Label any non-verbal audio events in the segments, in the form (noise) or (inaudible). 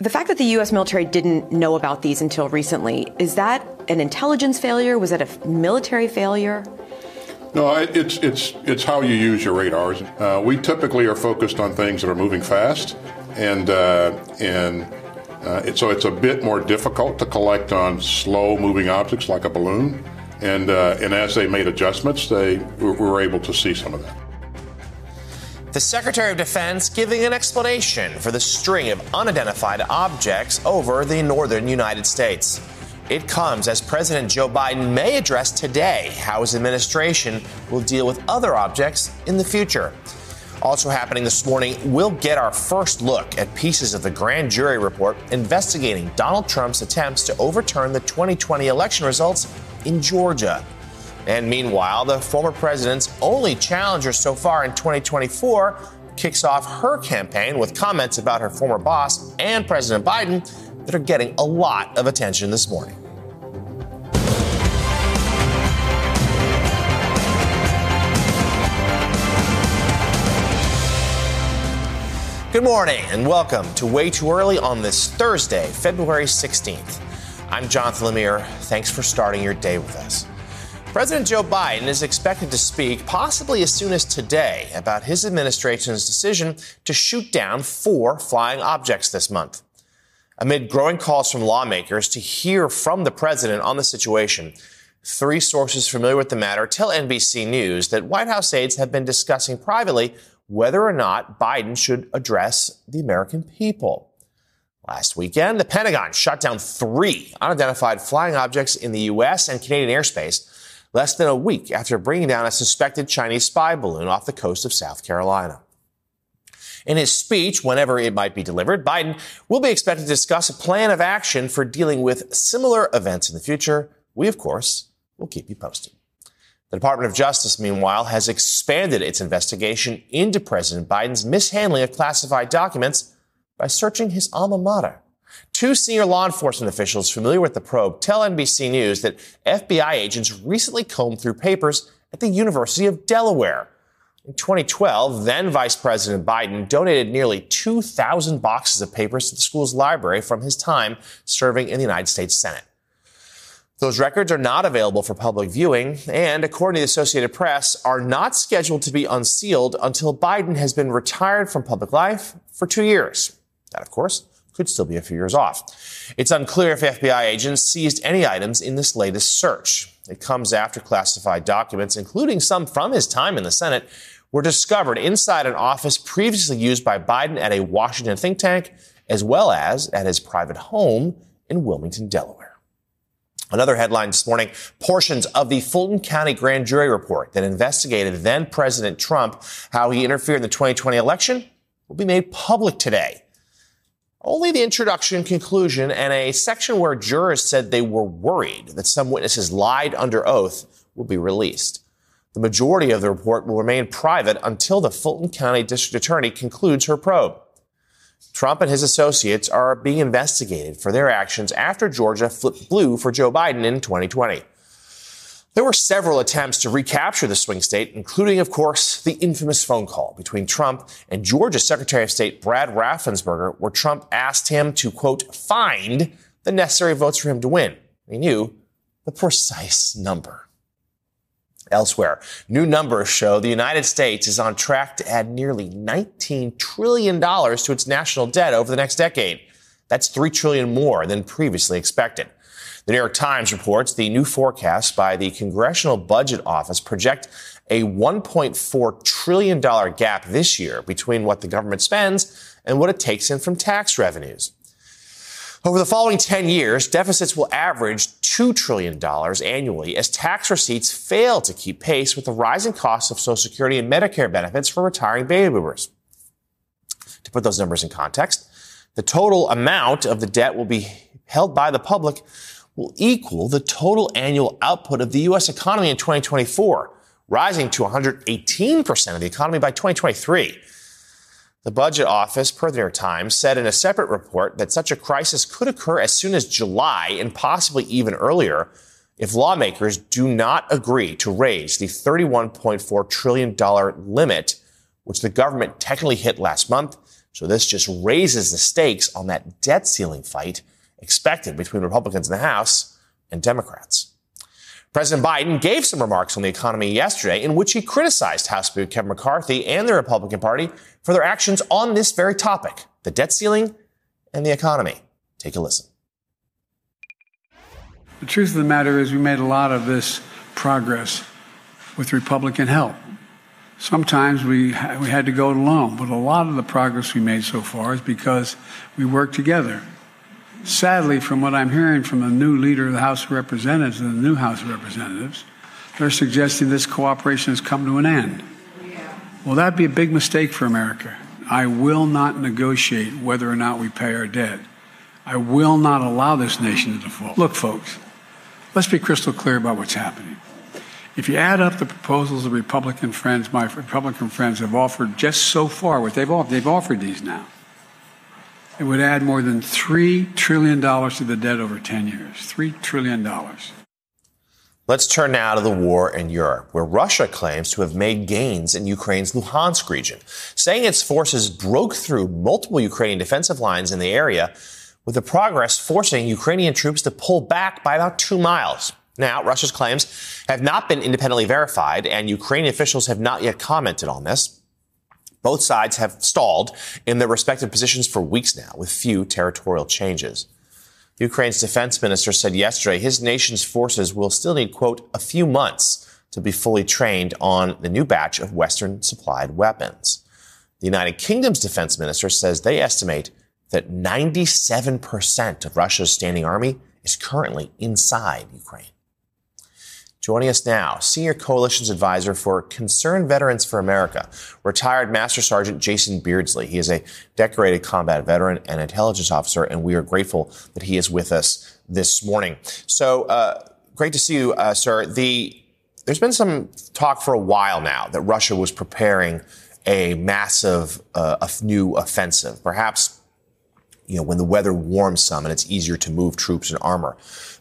The fact that the U.S. military didn't know about these until recently, is that an intelligence failure? Was it a military failure? No, it's it's it's how you use your radars. Uh, we typically are focused on things that are moving fast, and uh, and uh, it, so it's a bit more difficult to collect on slow-moving objects like a balloon. And uh, and as they made adjustments, they we were able to see some of that. The Secretary of Defense giving an explanation for the string of unidentified objects over the northern United States. It comes as President Joe Biden may address today how his administration will deal with other objects in the future. Also happening this morning, we'll get our first look at pieces of the grand jury report investigating Donald Trump's attempts to overturn the 2020 election results in Georgia. And meanwhile, the former president's only challenger so far in 2024 kicks off her campaign with comments about her former boss and President Biden that are getting a lot of attention this morning. Good morning and welcome to Way Too Early on this Thursday, February 16th. I'm Jonathan Lemire. Thanks for starting your day with us. President Joe Biden is expected to speak possibly as soon as today about his administration's decision to shoot down four flying objects this month. Amid growing calls from lawmakers to hear from the president on the situation, three sources familiar with the matter tell NBC News that White House aides have been discussing privately whether or not Biden should address the American people. Last weekend, the Pentagon shot down three unidentified flying objects in the U.S. and Canadian airspace less than a week after bringing down a suspected Chinese spy balloon off the coast of South Carolina. In his speech, whenever it might be delivered, Biden will be expected to discuss a plan of action for dealing with similar events in the future. We, of course, will keep you posted. The Department of Justice, meanwhile, has expanded its investigation into President Biden's mishandling of classified documents by searching his alma mater. Two senior law enforcement officials familiar with the probe tell NBC News that FBI agents recently combed through papers at the University of Delaware. In 2012, then Vice President Biden donated nearly 2,000 boxes of papers to the school's library from his time serving in the United States Senate. Those records are not available for public viewing and, according to the Associated Press, are not scheduled to be unsealed until Biden has been retired from public life for two years. That, of course, could still be a few years off. It's unclear if FBI agents seized any items in this latest search. It comes after classified documents, including some from his time in the Senate, were discovered inside an office previously used by Biden at a Washington think tank, as well as at his private home in Wilmington, Delaware. Another headline this morning portions of the Fulton County grand jury report that investigated then President Trump, how he interfered in the 2020 election, will be made public today. Only the introduction, conclusion, and a section where jurors said they were worried that some witnesses lied under oath will be released. The majority of the report will remain private until the Fulton County District Attorney concludes her probe. Trump and his associates are being investigated for their actions after Georgia flipped blue for Joe Biden in 2020. There were several attempts to recapture the swing state, including, of course, the infamous phone call between Trump and Georgia Secretary of State Brad Raffensperger, where Trump asked him to, quote, find the necessary votes for him to win. He knew the precise number. Elsewhere, new numbers show the United States is on track to add nearly $19 trillion to its national debt over the next decade. That's 3 trillion more than previously expected. The New York Times reports the new forecasts by the Congressional Budget Office project a $1.4 trillion gap this year between what the government spends and what it takes in from tax revenues. Over the following 10 years, deficits will average $2 trillion annually as tax receipts fail to keep pace with the rising costs of Social Security and Medicare benefits for retiring baby boomers. To put those numbers in context, the total amount of the debt will be held by the public will equal the total annual output of the U.S. economy in 2024, rising to 118% of the economy by 2023. The Budget Office, per the New York Times, said in a separate report that such a crisis could occur as soon as July and possibly even earlier if lawmakers do not agree to raise the $31.4 trillion limit, which the government technically hit last month, So this just raises the stakes on that debt ceiling fight expected between Republicans in the House and Democrats. President Biden gave some remarks on the economy yesterday in which he criticized House Speaker Kevin McCarthy and the Republican Party for their actions on this very topic, the debt ceiling and the economy. Take a listen. The truth of the matter is we made a lot of this progress with Republican help. Sometimes we, we had to go it alone, but a lot of the progress we made so far is because we worked together. Sadly, from what I'm hearing from the new leader of the House of Representatives and the new House of Representatives, they're suggesting this cooperation has come to an end. Well, that'd be a big mistake for America. I will not negotiate whether or not we pay our debt. I will not allow this nation to default. Look, folks, let's be crystal clear about what's happening. If you add up the proposals the Republican friends, my Republican friends, have offered just so far, what they've offered, they've offered these now. It would add more than $3 trillion to the debt over 10 years. $3 trillion. Let's turn now to the war in Europe, where Russia claims to have made gains in Ukraine's Luhansk region, saying its forces broke through multiple Ukrainian defensive lines in the area, with the progress forcing Ukrainian troops to pull back by about two miles. Now, Russia's claims have not been independently verified, and Ukrainian officials have not yet commented on this. Both sides have stalled in their respective positions for weeks now, with few territorial changes. Ukraine's defense minister said yesterday his nation's forces will still need, quote, a few months to be fully trained on the new batch of Western supplied weapons. The United Kingdom's defense minister says they estimate that 97% of Russia's standing army is currently inside Ukraine. Joining us now, Senior Coalitions Advisor for Concerned Veterans for America, retired Master Sergeant Jason Beardsley. He is a decorated combat veteran and intelligence officer, and we are grateful that he is with us this morning. So, uh, great to see you, uh, sir. The there's been some talk for a while now that Russia was preparing a massive uh, a new offensive, perhaps you know when the weather warms some and it's easier to move troops and armor.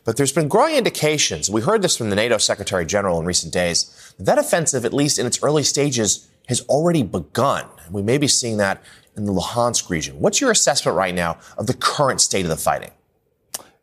But there's been growing indications, we heard this from the NATO Secretary General in recent days, that offensive, at least in its early stages, has already begun. We may be seeing that in the Luhansk region. What's your assessment right now of the current state of the fighting?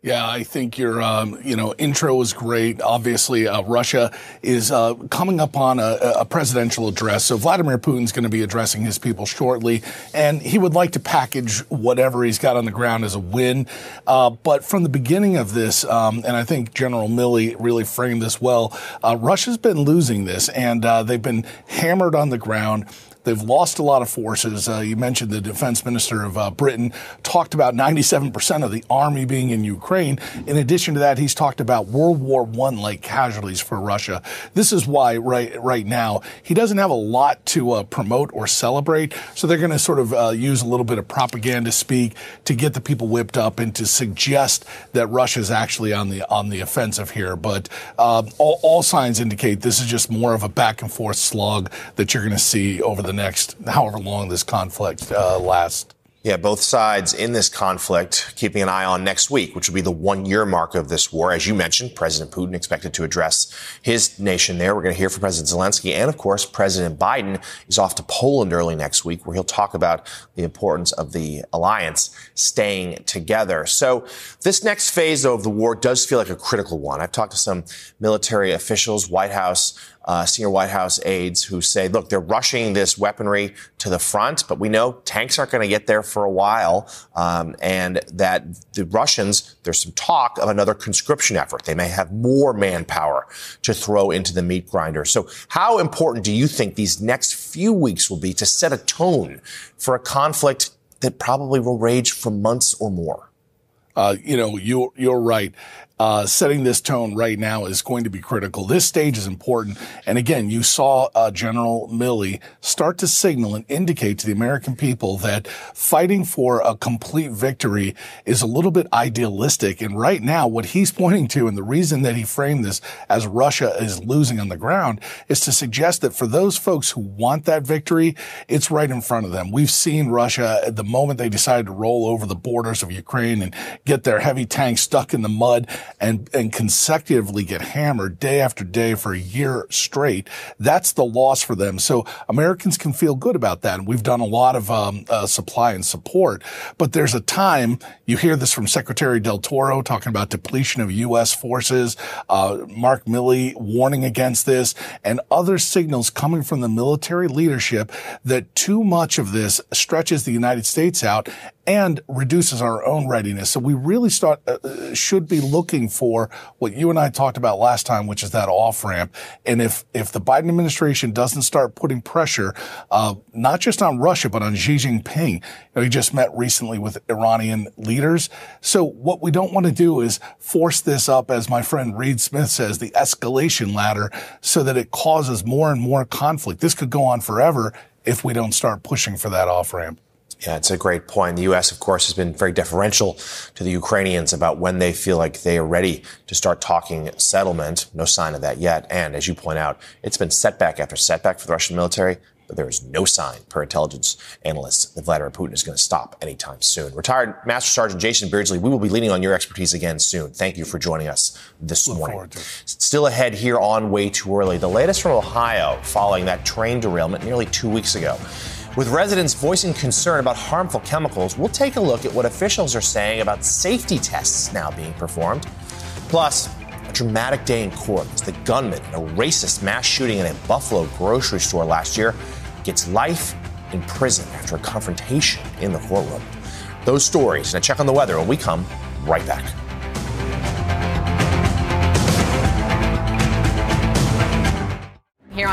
Yeah, I think your um, you know intro was great. Obviously, uh, Russia is uh, coming up on a, a, presidential address, so Vladimir Putin's going to be addressing his people shortly, and he would like to package whatever he's got on the ground as a win. Uh, but from the beginning of this, um, and I think General Milley really framed this well, uh, Russia's been losing this, and uh, they've been hammered on the ground. They've lost a lot of forces. Uh, you mentioned the defense minister of uh, Britain talked about 97% of the army being in Ukraine. In addition to that, he's talked about World War I like casualties for Russia. This is why right right now he doesn't have a lot to uh, promote or celebrate. So they're going to sort of uh, use a little bit of propaganda speak to get the people whipped up and to suggest that Russia is actually on the on the offensive here. But uh, all, all signs indicate this is just more of a back and forth slog that you're going to see over the next however long this conflict uh, lasts. Yeah, both sides in this conflict keeping an eye on next week, which will be the one year mark of this war. As you mentioned, President Putin expected to address his nation there. We're going to hear from President Zelensky. And of course, President Biden is off to Poland early next week, where he'll talk about the importance of the alliance staying together. So this next phase of the war does feel like a critical one. I've talked to some military officials, White House uh, senior White House aides who say, look, they're rushing this weaponry to the front, but we know tanks aren't going to get there for a while, um, and that the Russians, there's some talk of another conscription effort. They may have more manpower to throw into the meat grinder. So how important do you think these next few weeks will be to set a tone for a conflict that probably will rage for months or more? Uh, you know, you, you're right uh, setting this tone right now is going to be critical. This stage is important. And again, you saw uh, General Milley start to signal and indicate to the American people that fighting for a complete victory is a little bit idealistic. And right now, what he's pointing to, and the reason that he framed this as Russia is losing on the ground, is to suggest that for those folks who want that victory, it's right in front of them. We've seen Russia at the moment they decided to roll over the borders of Ukraine and get their heavy tanks stuck in the mud and, and consecutively get hammered day after day for a year straight. That's the loss for them. So Americans can feel good about that. And we've done a lot of um, uh, supply and support. But there's a time, you hear this from Secretary Del Toro talking about depletion of U.S. forces, uh, Mark Milley warning against this, and other signals coming from the military leadership that too much of this stretches the United States out and reduces our own readiness. So we really start uh, should be looking for what you and I talked about last time, which is that off ramp. And if if the Biden administration doesn't start putting pressure, uh, not just on Russia but on Xi Jinping, you know, he just met recently with Iranian leaders. So what we don't want to do is force this up, as my friend Reed Smith says, the escalation ladder, so that it causes more and more conflict. This could go on forever if we don't start pushing for that off ramp. Yeah, it's a great point. The U.S., of course, has been very deferential to the Ukrainians about when they feel like they are ready to start talking settlement. No sign of that yet. And as you point out, it's been setback after setback for the Russian military, but there is no sign, per intelligence analysts, that Vladimir Putin is going to stop anytime soon. Retired Master Sergeant Jason Beardsley, we will be leaning on your expertise again soon. Thank you for joining us this Look morning. Still ahead here on Way Too Early. The latest from Ohio following that train derailment nearly two weeks ago. With residents voicing concern about harmful chemicals, we'll take a look at what officials are saying about safety tests now being performed. Plus, a dramatic day in court as the gunman in a racist mass shooting in a Buffalo grocery store last year gets life in prison after a confrontation in the courtroom. Those stories and a check on the weather when we come right back.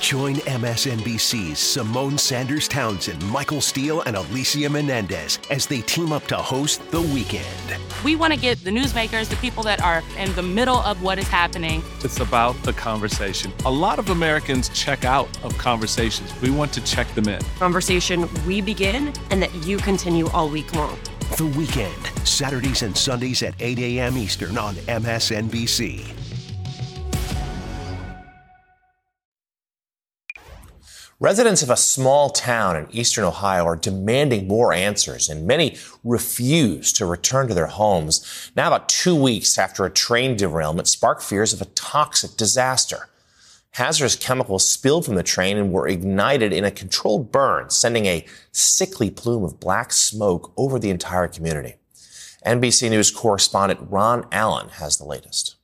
Join MSNBC's Symone Sanders Townsend, Michael Steele, and Alicia Menendez as they team up to host The Weekend. We want to get the newsmakers, the people that are in the middle of what is happening. It's about the conversation. A lot of Americans check out of conversations. We want to check them in. Conversation we begin and that you continue all week long. The Weekend, Saturdays and Sundays at 8 a.m. Eastern on MSNBC. Residents of a small town in eastern Ohio are demanding more answers, and many refuse to return to their homes. Now, about two weeks after a train derailment sparked fears of a toxic disaster. Hazardous chemicals spilled from the train and were ignited in a controlled burn, sending a sickly plume of black smoke over the entire community. NBC News correspondent Ron Allen has the latest.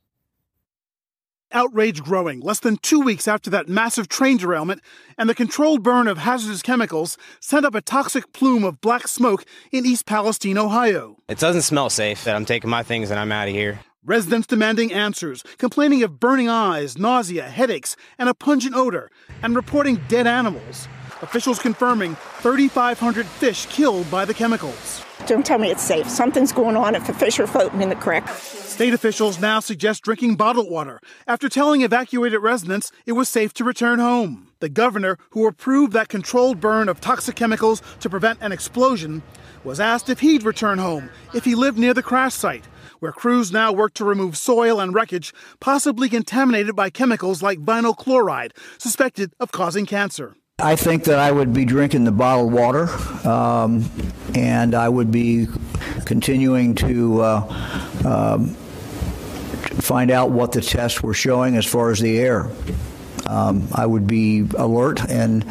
Outrage growing less than two weeks after that massive train derailment, and the controlled burn of hazardous chemicals sent up a toxic plume of black smoke in East Palestine, Ohio. It doesn't smell safe that I'm taking my things and I'm out of here. Residents demanding answers, complaining of burning eyes, nausea, headaches, and a pungent odor, and reporting dead animals. Officials confirming 3,500 fish killed by the chemicals. Don't tell me it's safe. Something's going on if the fish are floating in the creek. State officials now suggest drinking bottled water after telling evacuated residents it was safe to return home. The governor, who approved that controlled burn of toxic chemicals to prevent an explosion, was asked if he'd return home if he lived near the crash site, where crews now work to remove soil and wreckage possibly contaminated by chemicals like vinyl chloride, suspected of causing cancer. I think that I would be drinking the bottled water, um, and I would be continuing to uh, um, find out what the tests were showing as far as the air. Um, I would be alert and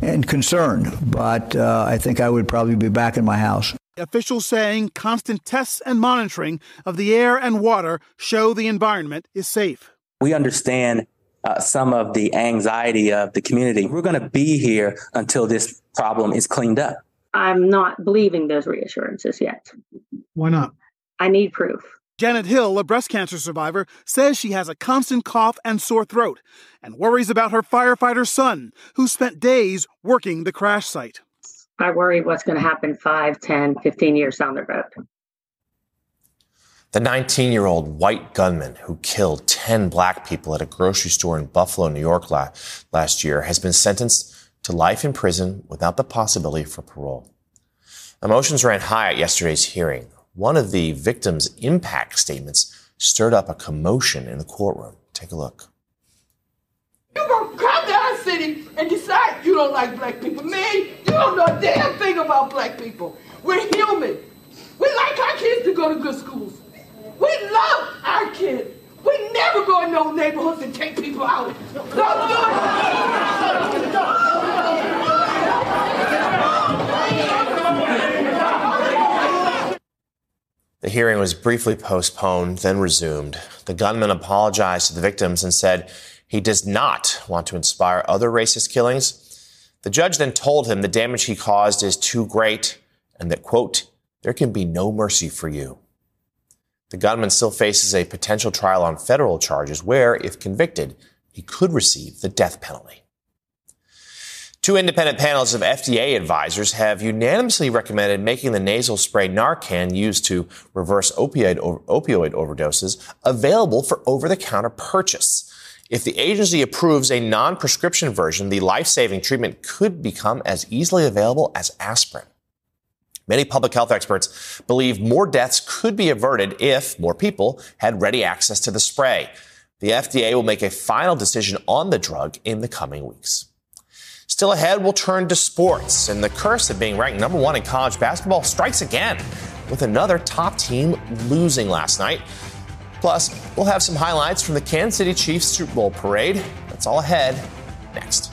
and concerned, but uh, I think I would probably be back in my house. Officials saying constant tests and monitoring of the air and water show the environment is safe. We understand uh, some of the anxiety of the community. We're going to be here until this problem is cleaned up. I'm not believing those reassurances yet. Why not? I need proof. Janet Hill, a breast cancer survivor, says she has a constant cough and sore throat and worries about her firefighter son, who spent days working the crash site. I worry what's going to happen 5, 10, 15 years down the road. The 19 year old white gunman who killed 10 black people at a grocery store in Buffalo, New York last year has been sentenced to life in prison without the possibility for parole. Emotions ran high at yesterday's hearing. One of the victim's impact statements stirred up a commotion in the courtroom. Take a look. You gonna come to our city and decide you don't like black people. Man, you don't know a damn thing about black people. We're human. We like our kids to go to good schools. We love our kids. We never go in no neighborhoods and take people out. Don't do it. The hearing was briefly postponed, then resumed. The gunman apologized to the victims and said he does not want to inspire other racist killings. The judge then told him the damage he caused is too great and that, quote, there can be no mercy for you. The gunman still faces a potential trial on federal charges where, if convicted, he could receive the death penalty. Two independent panels of FDA advisors have unanimously recommended making the nasal spray Narcan used to reverse opioid, opioid overdoses available for over the counter purchase. If the agency approves a non prescription version, the life saving treatment could become as easily available as aspirin. Many public health experts believe more deaths could be averted if more people had ready access to the spray. The FDA will make a final decision on the drug in the coming weeks. Still ahead, we'll turn to sports, and the curse of being ranked number one in college basketball strikes again with another top team losing last night. Plus, we'll have some highlights from the Kansas City Chiefs Super Bowl parade. That's all ahead next.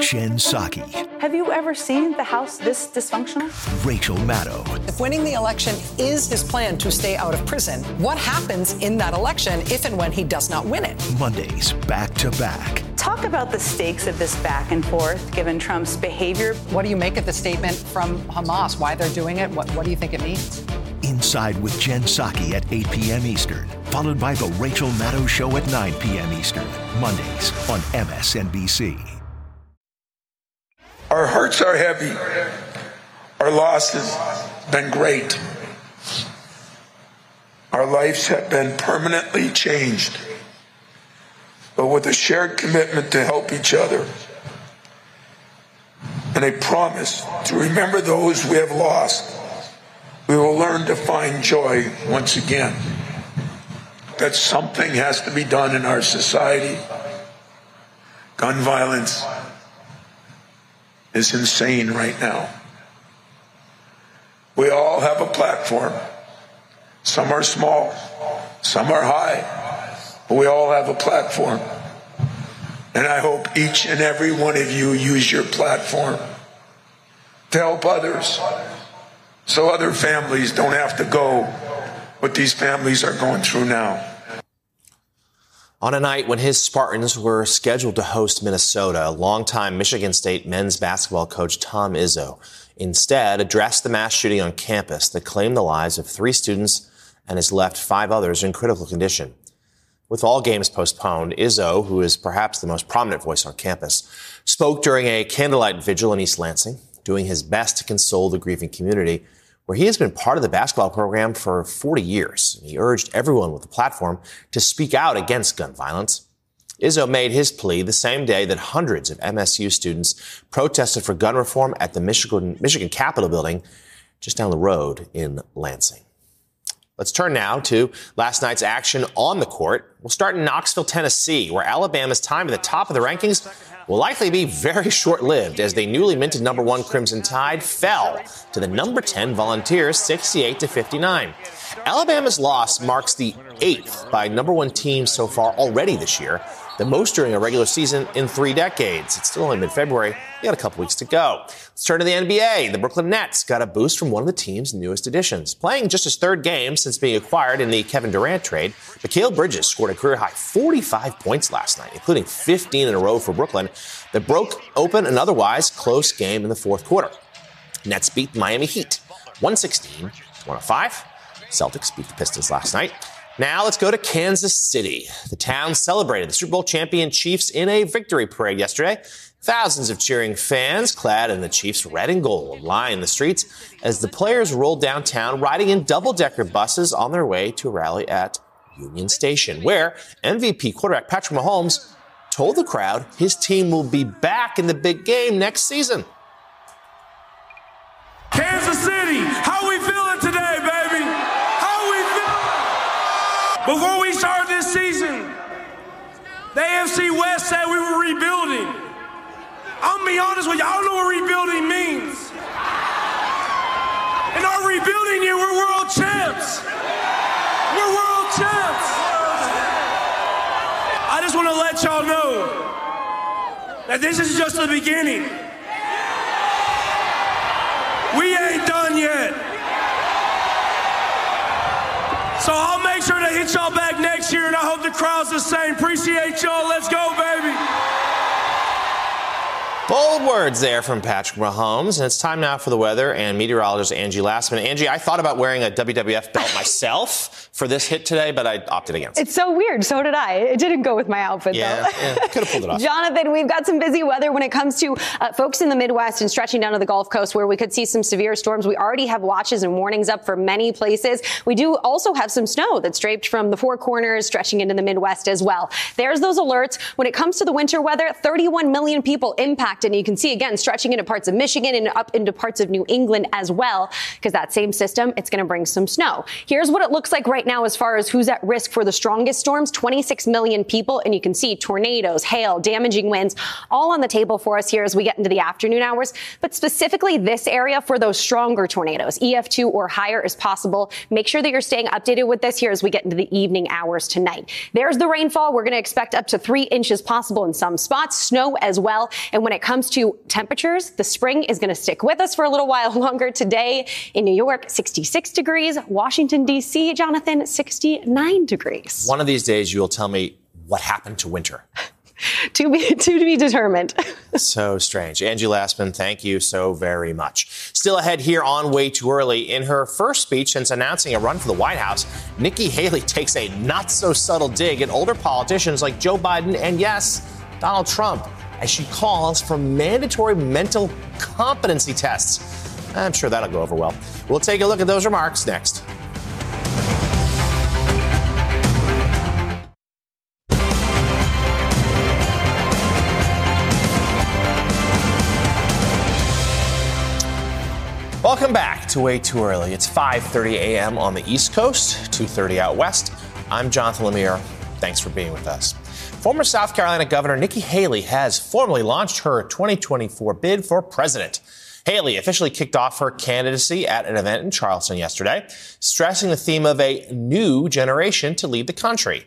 Jen Psaki. Have you ever seen the House this dysfunctional? Rachel Maddow. If winning the election is his plan to stay out of prison, what happens in that election if and when he does not win it? Mondays back to back. Talk about the stakes of this back and forth given Trump's behavior. What do you make of the statement from Hamas? Why they're doing it? What, what do you think it means? Inside with Jen Psaki at 8 p.m. Eastern, followed by The Rachel Maddow Show at 9 p.m. Eastern, Mondays on MSNBC. Hearts are heavy. Our loss has been great. Our lives have been permanently changed. But with a shared commitment to help each other and a promise to remember those we have lost, we will learn to find joy once again. That something has to be done in our society. Gun violence is insane right now. We all have a platform. Some are small, some are high, but we all have a platform. And I hope each and every one of you use your platform to help others so other families don't have to go what these families are going through now. On a night when his Spartans were scheduled to host Minnesota, longtime Michigan State men's basketball coach Tom Izzo instead addressed the mass shooting on campus that claimed the lives of three students and has left five others in critical condition. With all games postponed, Izzo, who is perhaps the most prominent voice on campus, spoke during a candlelight vigil in East Lansing, doing his best to console the grieving community where he has been part of the basketball program for 40 years. He urged everyone with a platform to speak out against gun violence. Izzo made his plea the same day that hundreds of MSU students protested for gun reform at the Michigan, Michigan Capitol building just down the road in Lansing. Let's turn now to last night's action on the court. We'll start in Knoxville, Tennessee, where Alabama's time at the top of the rankings will likely be very short lived as the newly minted number one Crimson Tide fell to the number 10 Volunteers 68 to 59. Alabama's loss marks the eighth by number one team so far already this year, the most during a regular season in three decades. It's still only mid February. You got a couple weeks to go. Let's turn to the NBA. The Brooklyn Nets got a boost from one of the team's newest additions. Playing just his third game since being acquired in the Kevin Durant trade, Mikal Bridges scored a career high 45 points last night, including 15 in a row for Brooklyn, that broke open an otherwise close game in the fourth quarter. Nets beat Miami Heat 116 to 105. Celtics beat the Pistons last night. Now let's go to Kansas City. The town celebrated the Super Bowl champion Chiefs in a victory parade yesterday. Thousands of cheering fans, clad in the Chiefs' red and gold, lined the streets as the players rolled downtown, riding in double-decker buses on their way to rally at Union Station, where MVP quarterback Patrick Mahomes told the crowd his team will be back in the big game next season. Kansas City, how we feeling today, baby? How we feeling? Before we started this season, the AFC West said we were rebuilding. I'm gonna be honest with you, I don't know what rebuilding means. In our rebuilding year, we're world champs. We're world champs. I just want to let y'all know that this is just the beginning. We ain't done yet. So I'll make sure to hit y'all back next year, and I hope the crowd's the same. Appreciate y'all. Let's go, baby. Bold words there from Patrick Mahomes. And it's time now for the weather and meteorologist Angie Lassman. Angie, I thought about wearing a WWF belt myself for this hit today, but I opted against it. It's so weird. So did I. It didn't go with my outfit, Yeah, though. yeah could have pulled it (laughs) off. Jonathan, we've got some busy weather when it comes to uh, folks in the Midwest and stretching down to the Gulf Coast where we could see some severe storms. We already have watches and warnings up for many places. We do also have some snow that's draped from the Four Corners, stretching into the Midwest as well. There's those alerts. When it comes to the winter weather, 31 million people impacted. And you can see again, stretching into parts of Michigan and up into parts of New England as well, because that same system, it's going to bring some snow. Here's what it looks like right now as far as who's at risk for the strongest storms 26 million people. And you can see tornadoes, hail, damaging winds, all on the table for us here as we get into the afternoon hours. But specifically this area for those stronger tornadoes, EF2 or higher is possible. Make sure that you're staying updated with this here as we get into the evening hours tonight. There's the rainfall. We're going to expect up to three inches possible in some spots, snow as well. And when it comes to temperatures, the spring is going to stick with us for a little while (laughs) longer today. In New York, 66 degrees. Washington, D.C., Jonathan, 69 degrees. One of these days, you'll tell me what happened to winter. (laughs) to be to be determined. (laughs) so strange. Angie Lassman, thank you so very much. Still ahead here on Way Too Early. In her first speech since announcing a run for the White House, Nikki Haley takes a not so subtle dig at older politicians like Joe Biden and, yes, Donald Trump, as she calls for mandatory mental competency tests. I'm sure that'll go over well. We'll take a look at those remarks next. Welcome back to Way Too Early. It's 5:30 a.m. on the East Coast, 2:30 out west. I'm Jonathan Lemire. Thanks for being with us. Former South Carolina Governor Nikki Haley has formally launched her 2024 bid for president. Haley officially kicked off her candidacy at an event in Charleston yesterday, stressing the theme of a new generation to lead the country.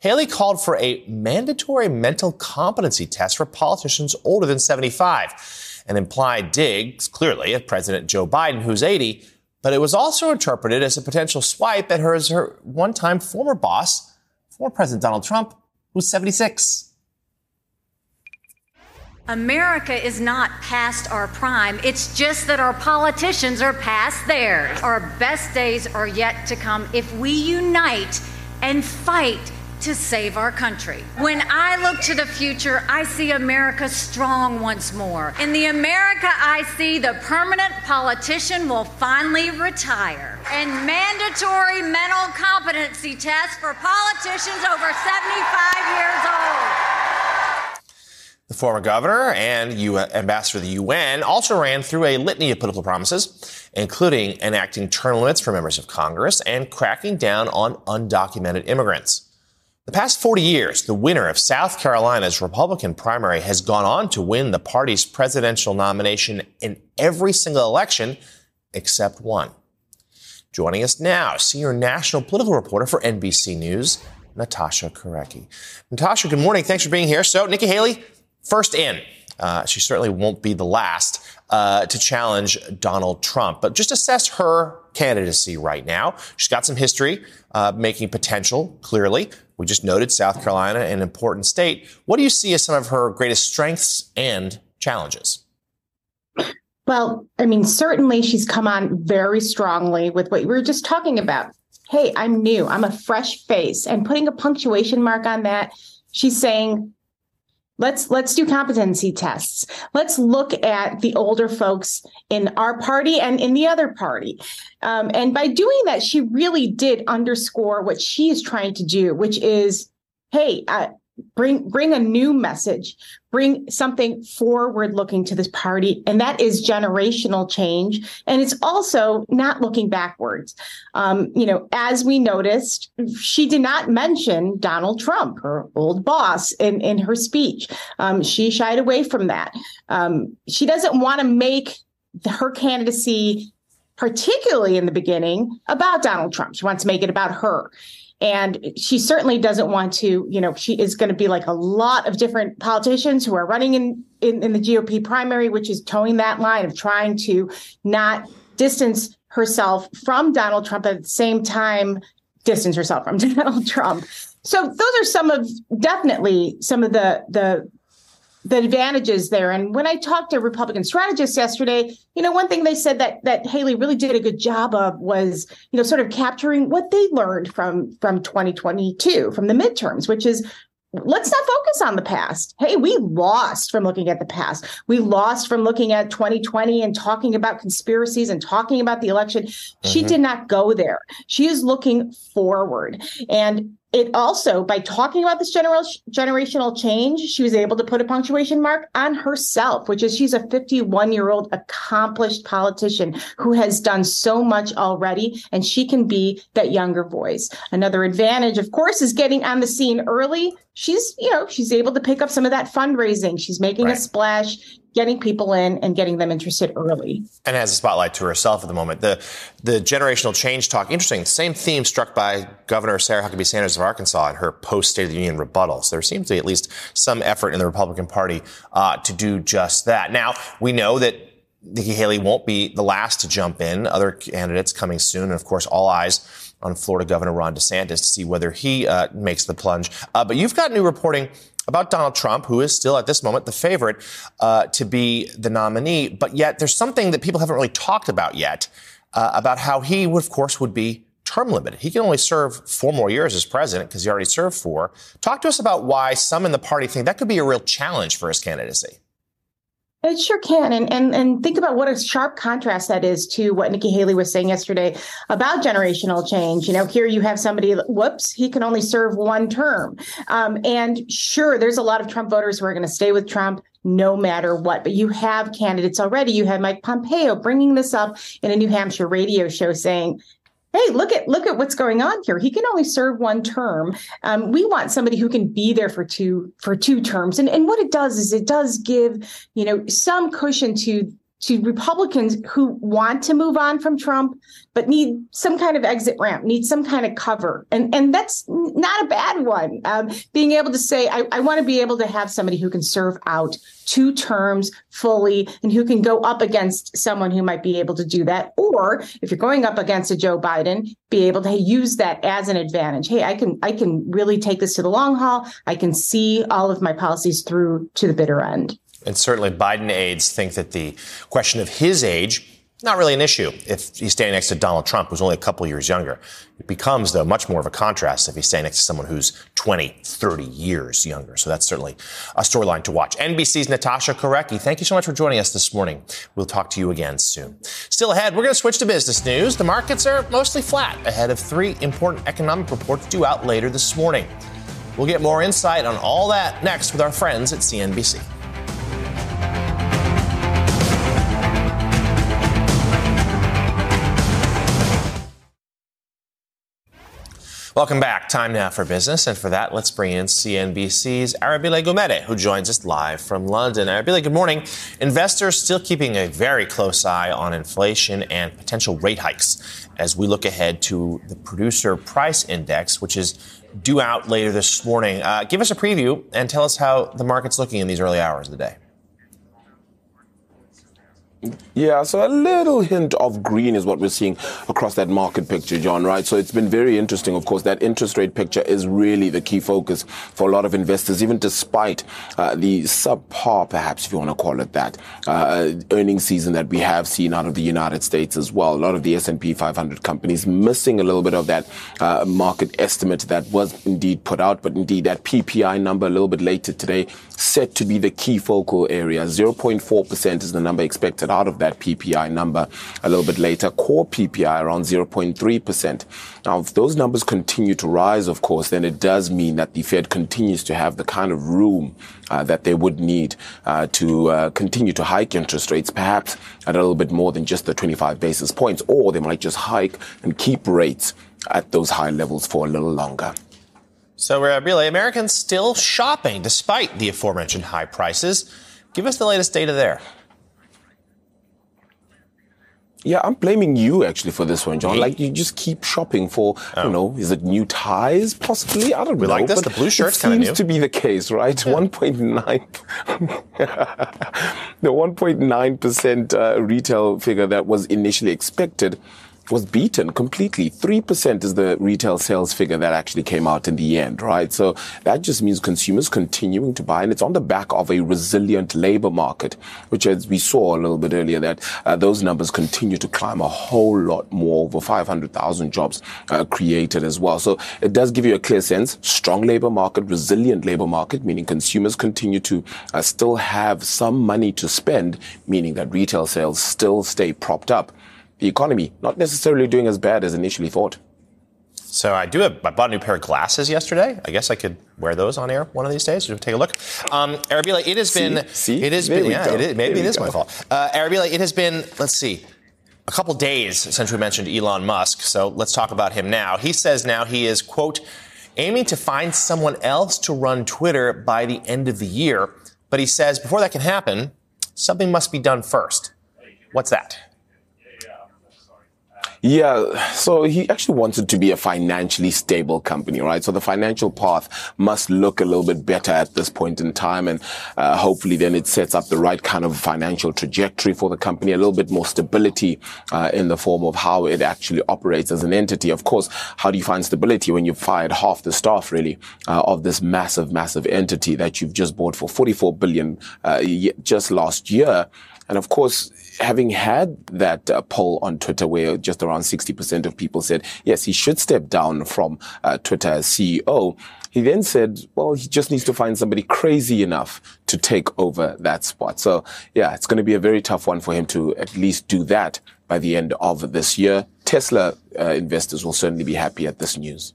Haley called for a mandatory mental competency test for politicians older than 75 an implied dig, clearly, at President Joe Biden, who's 80, but it was also interpreted as a potential swipe at her as her one time former boss, former President Donald Trump, who's 76. America is not past our prime. It's just that our politicians are past theirs. Our best days are yet to come if we unite and fight to save our country. When I look to the future, I see America strong once more. In the America I see, the permanent politician will finally retire. And mandatory mental competency tests for politicians over 75 years old. The former governor and U- ambassador to the UN also ran through a litany of political promises, including enacting term limits for members of Congress and cracking down on undocumented immigrants. The past 40 years, the winner of South Carolina's Republican primary has gone on to win the party's presidential nomination in every single election except one. Joining us now, senior national political reporter for NBC News, Natasha Korecki. Natasha, good morning. Thanks for being here. So, Nikki Haley, first in. Uh, she certainly won't be the last uh, to challenge Donald Trump, but just assess her candidacy right now. She's got some history, uh, making potential, clearly. We just noted South Carolina, an important state. What do you see as some of her greatest strengths and challenges? Well, I mean, certainly she's come on very strongly with what we were just talking about. Hey, I'm new, I'm a fresh face, and putting a punctuation mark on that, she's saying, let's let's do competency tests. Let's look at the older folks in our party and in the other party. Um, and by doing that she really did underscore what she is trying to do which is hey uh, bring bring a new message bring something forward looking to this party. And that is generational change. And it's also not looking backwards. Um, you know as we noticed she did not mention donald trump her old boss in in her speech. Um, she shied away from that. Um, she doesn't want to make her candidacy particularly in the beginning about donald trump. She wants to make it about her and she certainly doesn't want to, you know, she is going to be like a lot of different politicians who are running in, in, in the GOP primary, which is toeing that line of trying to not distance herself from Donald Trump at the same time distance herself from (laughs) Donald Trump. So those are some of definitely some of the the the advantages there. And when I talked to Republican strategists yesterday, you know, one thing they said that that Haley really did a good job of was, you know, sort of capturing what they learned from from 2022, from the midterms, which is let's not focus on the past. Hey, we lost from looking at the past. We lost from looking at 2020 and talking about conspiracies and talking about the election. Mm-hmm. She did not go there. She is looking forward. And it also by talking about this general, generational change she was able to put a punctuation mark on herself which is she's a 51 year old accomplished politician who has done so much already and she can be that younger voice. Another advantage of course is getting on the scene early she's you know she's able to pick up some of that fundraising she's making right. a splash getting people in and getting them interested early. And has a spotlight to herself at the moment. The the generational change talk, interesting. Same theme struck by Governor Sarah Huckabee Sanders of Arkansas in her post State of the Union rebuttals. There seems to be at least some effort in the Republican Party uh, to do just that. Now we know that. Nikki Haley won't be the last to jump in. Other candidates coming soon. And of course, all eyes on Florida Governor Ron DeSantis to see whether he uh, makes the plunge. Uh, but you've got new reporting about Donald Trump, who is still at this moment the favorite uh, to be the nominee. But yet there's something that people haven't really talked about yet uh, about how he, would, of course, would be term limited. He can only serve four more years as president because he already served four. Talk to us about why some in the party think that could be a real challenge for his candidacy. It sure can. And, and and think about what a sharp contrast that is to what Nikki Haley was saying yesterday about generational change. You know, here you have somebody, whoops, he can only serve one term. Um, and sure, there's a lot of Trump voters who are going to stay with Trump no matter what. But you have candidates already. You have Mike Pompeo bringing this up in a New Hampshire radio show saying, hey look at look at what's going on here. He can only serve one term. Um, we want somebody who can be there for two for two terms. And and what it does is it does give you know some cushion to to Republicans who want to move on from Trump, but need some kind of exit ramp, need some kind of cover. And, and that's not a bad one. Um, being able to say, I, I want to be able to have somebody who can serve out two terms fully and who can go up against someone who might be able to do that. Or if you're going up against a Joe Biden, be able to use that as an advantage. Hey, I can I can really take this to the long haul. I can see all of my policies through to the bitter end. And certainly Biden aides think that the question of his age not really an issue if he's standing next to Donald Trump, who's only a couple years younger. It becomes, though, much more of a contrast if he's standing next to someone who's 20, 30 years younger. So that's certainly a storyline to watch. NBC's Natasha Korecki, thank you so much for joining us this morning. We'll talk to you again soon. Still ahead, we're going to switch to business news. The markets are mostly flat ahead of three important economic reports due out later this morning. We'll get more insight on all that next with our friends at CNBC. Welcome back. Time now for business. And for that, let's bring in CNBC's Arabile Gumede, who joins us live from London. Arabile, good morning. Investors still keeping a very close eye on inflation and potential rate hikes as we look ahead to the producer price index, which is due out later this morning. Uh, give us a preview and tell us how the market's looking in these early hours of the day. Yeah, so a little hint of green is what we're seeing across that market picture, John, right? So it's been very interesting. Of course, that interest rate picture is really the key focus for a lot of investors, even despite uh, the subpar, perhaps, if you want to call it that, uh, earnings season that we have seen out of the United States as well. A lot of the S&P 500 companies missing a little bit of that uh, market estimate that was indeed put out, but indeed that PPI number a little bit later today set to be the key focal area. 0.4% is the number expected out of that PPI number a little bit later. Core PPI around 0.3%. Now, if those numbers continue to rise, of course, then it does mean that the Fed continues to have the kind of room uh, that they would need uh, to uh, continue to hike interest rates, perhaps a little bit more than just the 25 basis points, or they might just hike and keep rates at those high levels for a little longer. So, uh, really, Americans still shopping despite the aforementioned high prices. Give us the latest data there. Yeah, I'm blaming you actually for this one, John. Like you just keep shopping for, oh. I don't know, is it new ties possibly? I don't we know. like this. the blue shirt's kind of new. Seems to be the case, right? Yeah. 1.9, (laughs) the 1.9 percent uh, retail figure that was initially expected was beaten completely. 3% is the retail sales figure that actually came out in the end, right? So that just means consumers continuing to buy and it's on the back of a resilient labor market, which as we saw a little bit earlier that uh, those numbers continue to climb a whole lot more, over 500,000 jobs uh, created as well. So it does give you a clear sense, strong labor market, resilient labor market, meaning consumers continue to uh, still have some money to spend, meaning that retail sales still stay propped up the economy not necessarily doing as bad as initially thought. So I do have, I bought a new pair of glasses yesterday. I guess I could wear those on air one of these days. Take a look. Um, Arabile, it has been, see, it has there been, yeah, it is, maybe it is go. my fault. Uh, Arabile, it has been, let's see, a couple days since we mentioned Elon Musk. So let's talk about him now. He says now he is, quote, aiming to find someone else to run Twitter by the end of the year. But he says before that can happen, something must be done first. What's that? Yeah, so he actually wanted to be a financially stable company, right? So the financial path must look a little bit better at this point in time, and uh, hopefully then it sets up the right kind of financial trajectory for the company, a little bit more stability uh, in the form of how it actually operates as an entity. Of course, how do you find stability when you've fired half the staff, really, uh, of this massive, massive entity that you've just bought for 44 billion uh, just last year? And of course, having had that uh, poll on Twitter where just around 60% of people said, yes, he should step down from uh, Twitter as CEO, he then said, well, he just needs to find somebody crazy enough to take over that spot. So yeah, it's going to be a very tough one for him to at least do that by the end of this year. Tesla uh, investors will certainly be happy at this news.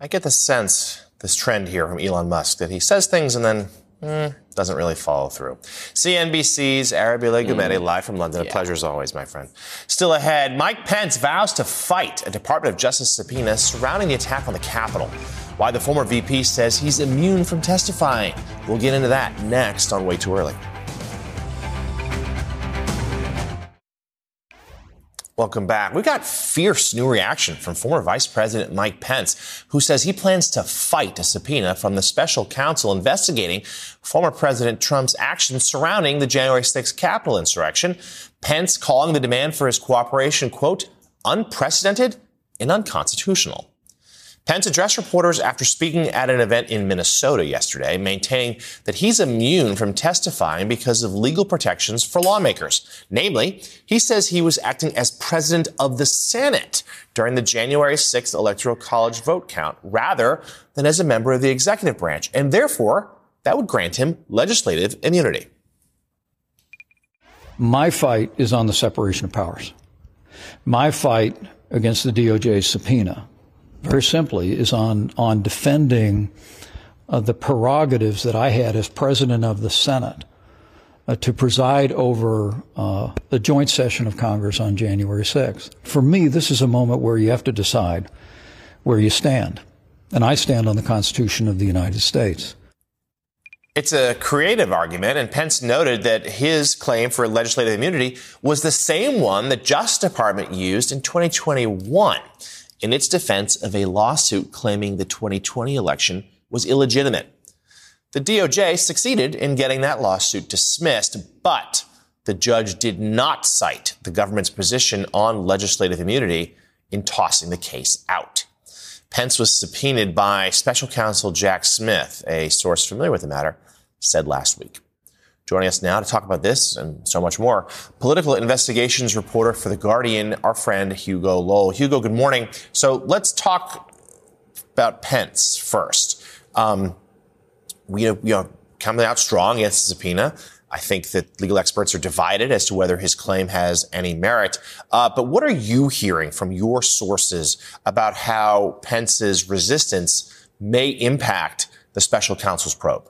I get the sense, this trend here from Elon Musk, that he says things and then mm, doesn't really follow through. CNBC's Arabile Gumede, mm. live from London. Yeah. A pleasure as always, my friend. Still ahead, Mike Pence vows to fight a Department of Justice subpoena surrounding the attack on the Capitol. Why the former VP says he's immune from testifying. We'll get into that next on Way Too Early. Welcome back. We got fierce new reaction from former Vice President Mike Pence, who says he plans to fight a subpoena from the special counsel investigating former President Trump's actions surrounding the January 6th Capitol insurrection. Pence calling the demand for his cooperation, quote, unprecedented and unconstitutional. Pence addressed reporters after speaking at an event in Minnesota yesterday, maintaining that he's immune from testifying because of legal protections for lawmakers. Namely, he says he was acting as president of the Senate during the January 6th Electoral College vote count rather than as a member of the executive branch, and therefore that would grant him legislative immunity. My fight is on the separation of powers. My fight against the DOJ subpoena very simply, is on, on defending uh, the prerogatives that I had as president of the Senate uh, to preside over uh, the joint session of Congress on January 6th. For me, this is a moment where you have to decide where you stand. And I stand on the Constitution of the United States. It's a creative argument, and Pence noted that his claim for legislative immunity was the same one the Justice Department used in 2021 in its defense of a lawsuit claiming the 2020 election was illegitimate. The DOJ succeeded in getting that lawsuit dismissed, but the judge did not cite the government's position on legislative immunity in tossing the case out. Pence was subpoenaed by special counsel Jack Smith, a source familiar with the matter, said last week. Joining us now to talk about this and so much more, political investigations reporter for The Guardian, our friend Hugo Lowell. Hugo, good morning. So let's talk about Pence first. Um, we, you know, coming out strong against the subpoena. I think that legal experts are divided as to whether his claim has any merit. Uh, but what are you hearing from your sources about how Pence's resistance may impact the special counsel's probe?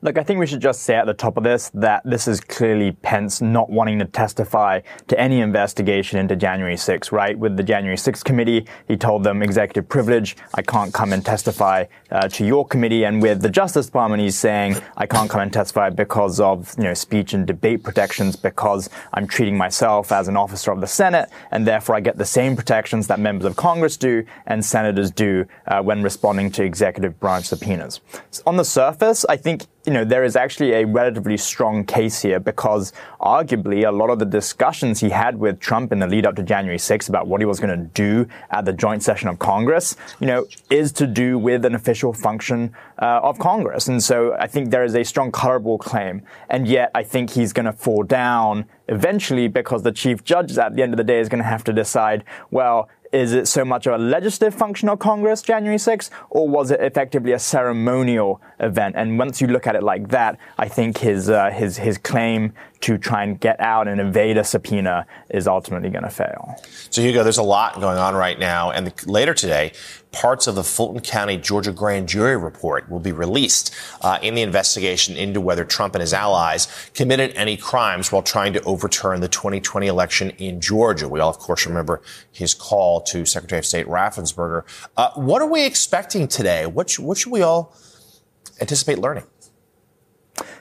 Look, I think we should just say at the top of this that this is clearly Pence not wanting to testify to any investigation into January 6, right? With the January 6 committee, he told them executive privilege, I can't come and testify uh, to your committee. And with the Justice Department, he's saying, I can't come and testify because of, you know, speech and debate protections because I'm treating myself as an officer of the Senate and therefore I get the same protections that members of Congress do and senators do uh, when responding to executive branch subpoenas. On the surface, I think you know, there is actually a relatively strong case here because arguably a lot of the discussions he had with Trump in the lead up to January 6th about what he was going to do at the joint session of Congress, you know, is to do with an official function uh, of Congress. And so I think there is a strong colorable claim. And yet I think he's going to fall down eventually because the chief judge at the end of the day is going to have to decide, well, is it so much of a legislative function of Congress, January 6th, or was it effectively a ceremonial event? And once you look at it like that, I think his uh, his his claim to try and get out and evade a subpoena is ultimately going to fail. So Hugo, there's a lot going on right now, and the, later today, parts of the Fulton County, Georgia grand jury report will be released uh, in the investigation into whether Trump and his allies committed any crimes while trying to overturn the 2020 election in Georgia. We all, of course, remember his call to Secretary of State Raffensperger. Uh, what are we expecting today? What, sh- what should we all anticipate learning?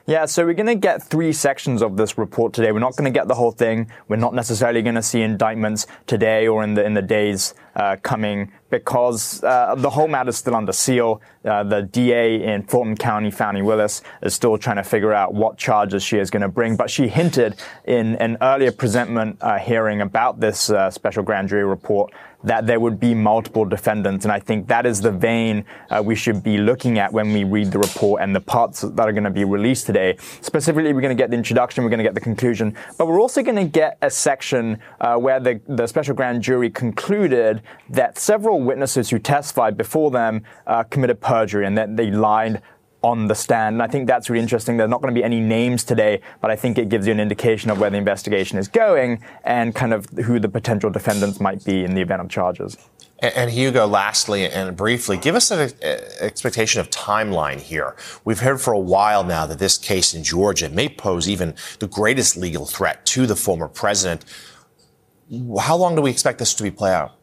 Yeah, so we're going to get three sections of this report today. We're not going to get the whole thing. We're not necessarily going to see indictments today or in the in the days coming because uh, the whole matter is still under seal. Uh, the DA in Fulton County, Fani Willis, is still trying to figure out what charges she is going to bring. But she hinted in an earlier presentment uh, hearing about this uh, special grand jury report that there would be multiple defendants. And I think that is the vein uh, we should be looking at when we read the report and the parts that are going to be released today. Specifically, we're going to get the introduction, we're going to get the conclusion, but we're also going to get a section uh, where the, the special grand jury concluded that several witnesses who testified before them uh, committed perjury and that they lied on the stand. And I think that's really interesting. There's not going to be any names today, but I think it gives you an indication of where the investigation is going and kind of who the potential defendants might be in the event of charges. And, Hugo, lastly and briefly, give us an expectation of timeline here. We've heard for a while now that this case in Georgia may pose even the greatest legal threat to the former president. How long do we expect this to be play out?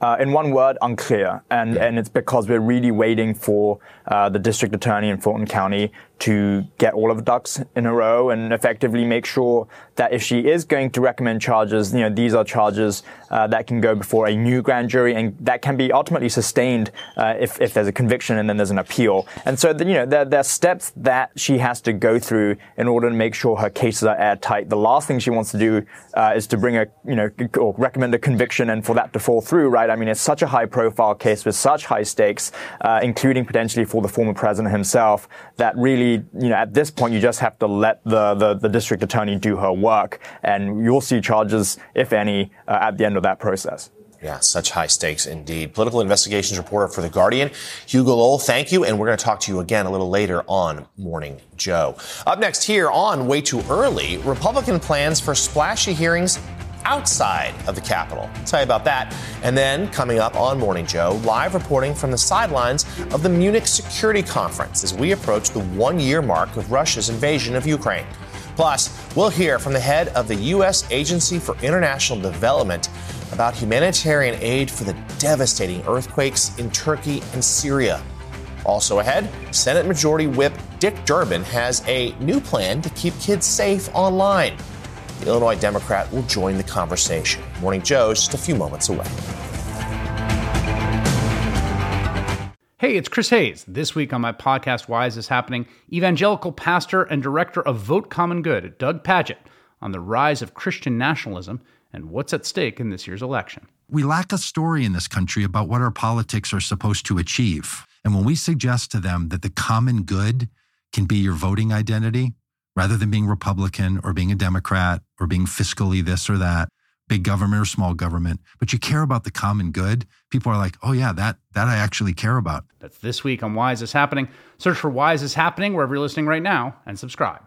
Uh, in one word, unclear. And, and it's because we're really waiting for uh, the district attorney in Fulton County to get all of the ducks in a row and effectively make sure that if she is going to recommend charges, you know, these are charges uh, that can go before a new grand jury and that can be ultimately sustained uh, if, if there's a conviction and then there's an appeal. And so, you know, there, there are steps that she has to go through in order to make sure her cases are airtight. The last thing she wants to do uh, is to bring a, you know, or recommend a conviction and for that to fall through, right? I mean, it's such a high profile case with such high stakes, uh, including potentially for the former president himself, that really you know, at this point, you just have to let the, the, the district attorney do her work, and you'll see charges, if any, uh, at the end of that process. Yeah, such high stakes indeed. Political investigations reporter for The Guardian, Hugo Lowell, thank you. And we're going to talk to you again a little later on Morning Joe. Up next here on Way Too Early, Republican plans for splashy hearings outside of the Capitol. I'll tell you about that. And then coming up on Morning Joe, live reporting from the sidelines of the Munich Security Conference as we approach the one year mark of Russia's invasion of Ukraine. Plus, we'll hear from the head of the U.S. Agency for International Development about humanitarian aid for the devastating earthquakes in Turkey and Syria. Also ahead, Senate Majority Whip Dick Durbin has a new plan to keep kids safe online. The Illinois Democrat will join the conversation. Morning Joe's just a few moments away. Hey, it's Chris Hayes. This week on my podcast, Why Is This Happening? Evangelical pastor and director of Vote Common Good, Doug Pagitt, on the rise of Christian nationalism and what's at stake in this year's election. We lack a story in this country about what our politics are supposed to achieve. And when we suggest to them that the common good can be your voting identity, rather than being Republican or being a Democrat or being fiscally this or that, big government or small government, but you care about the common good, people are like, oh yeah, that that I actually care about. That's this week on Why Is This Happening? Search for Why Is This Happening wherever you're listening right now and subscribe.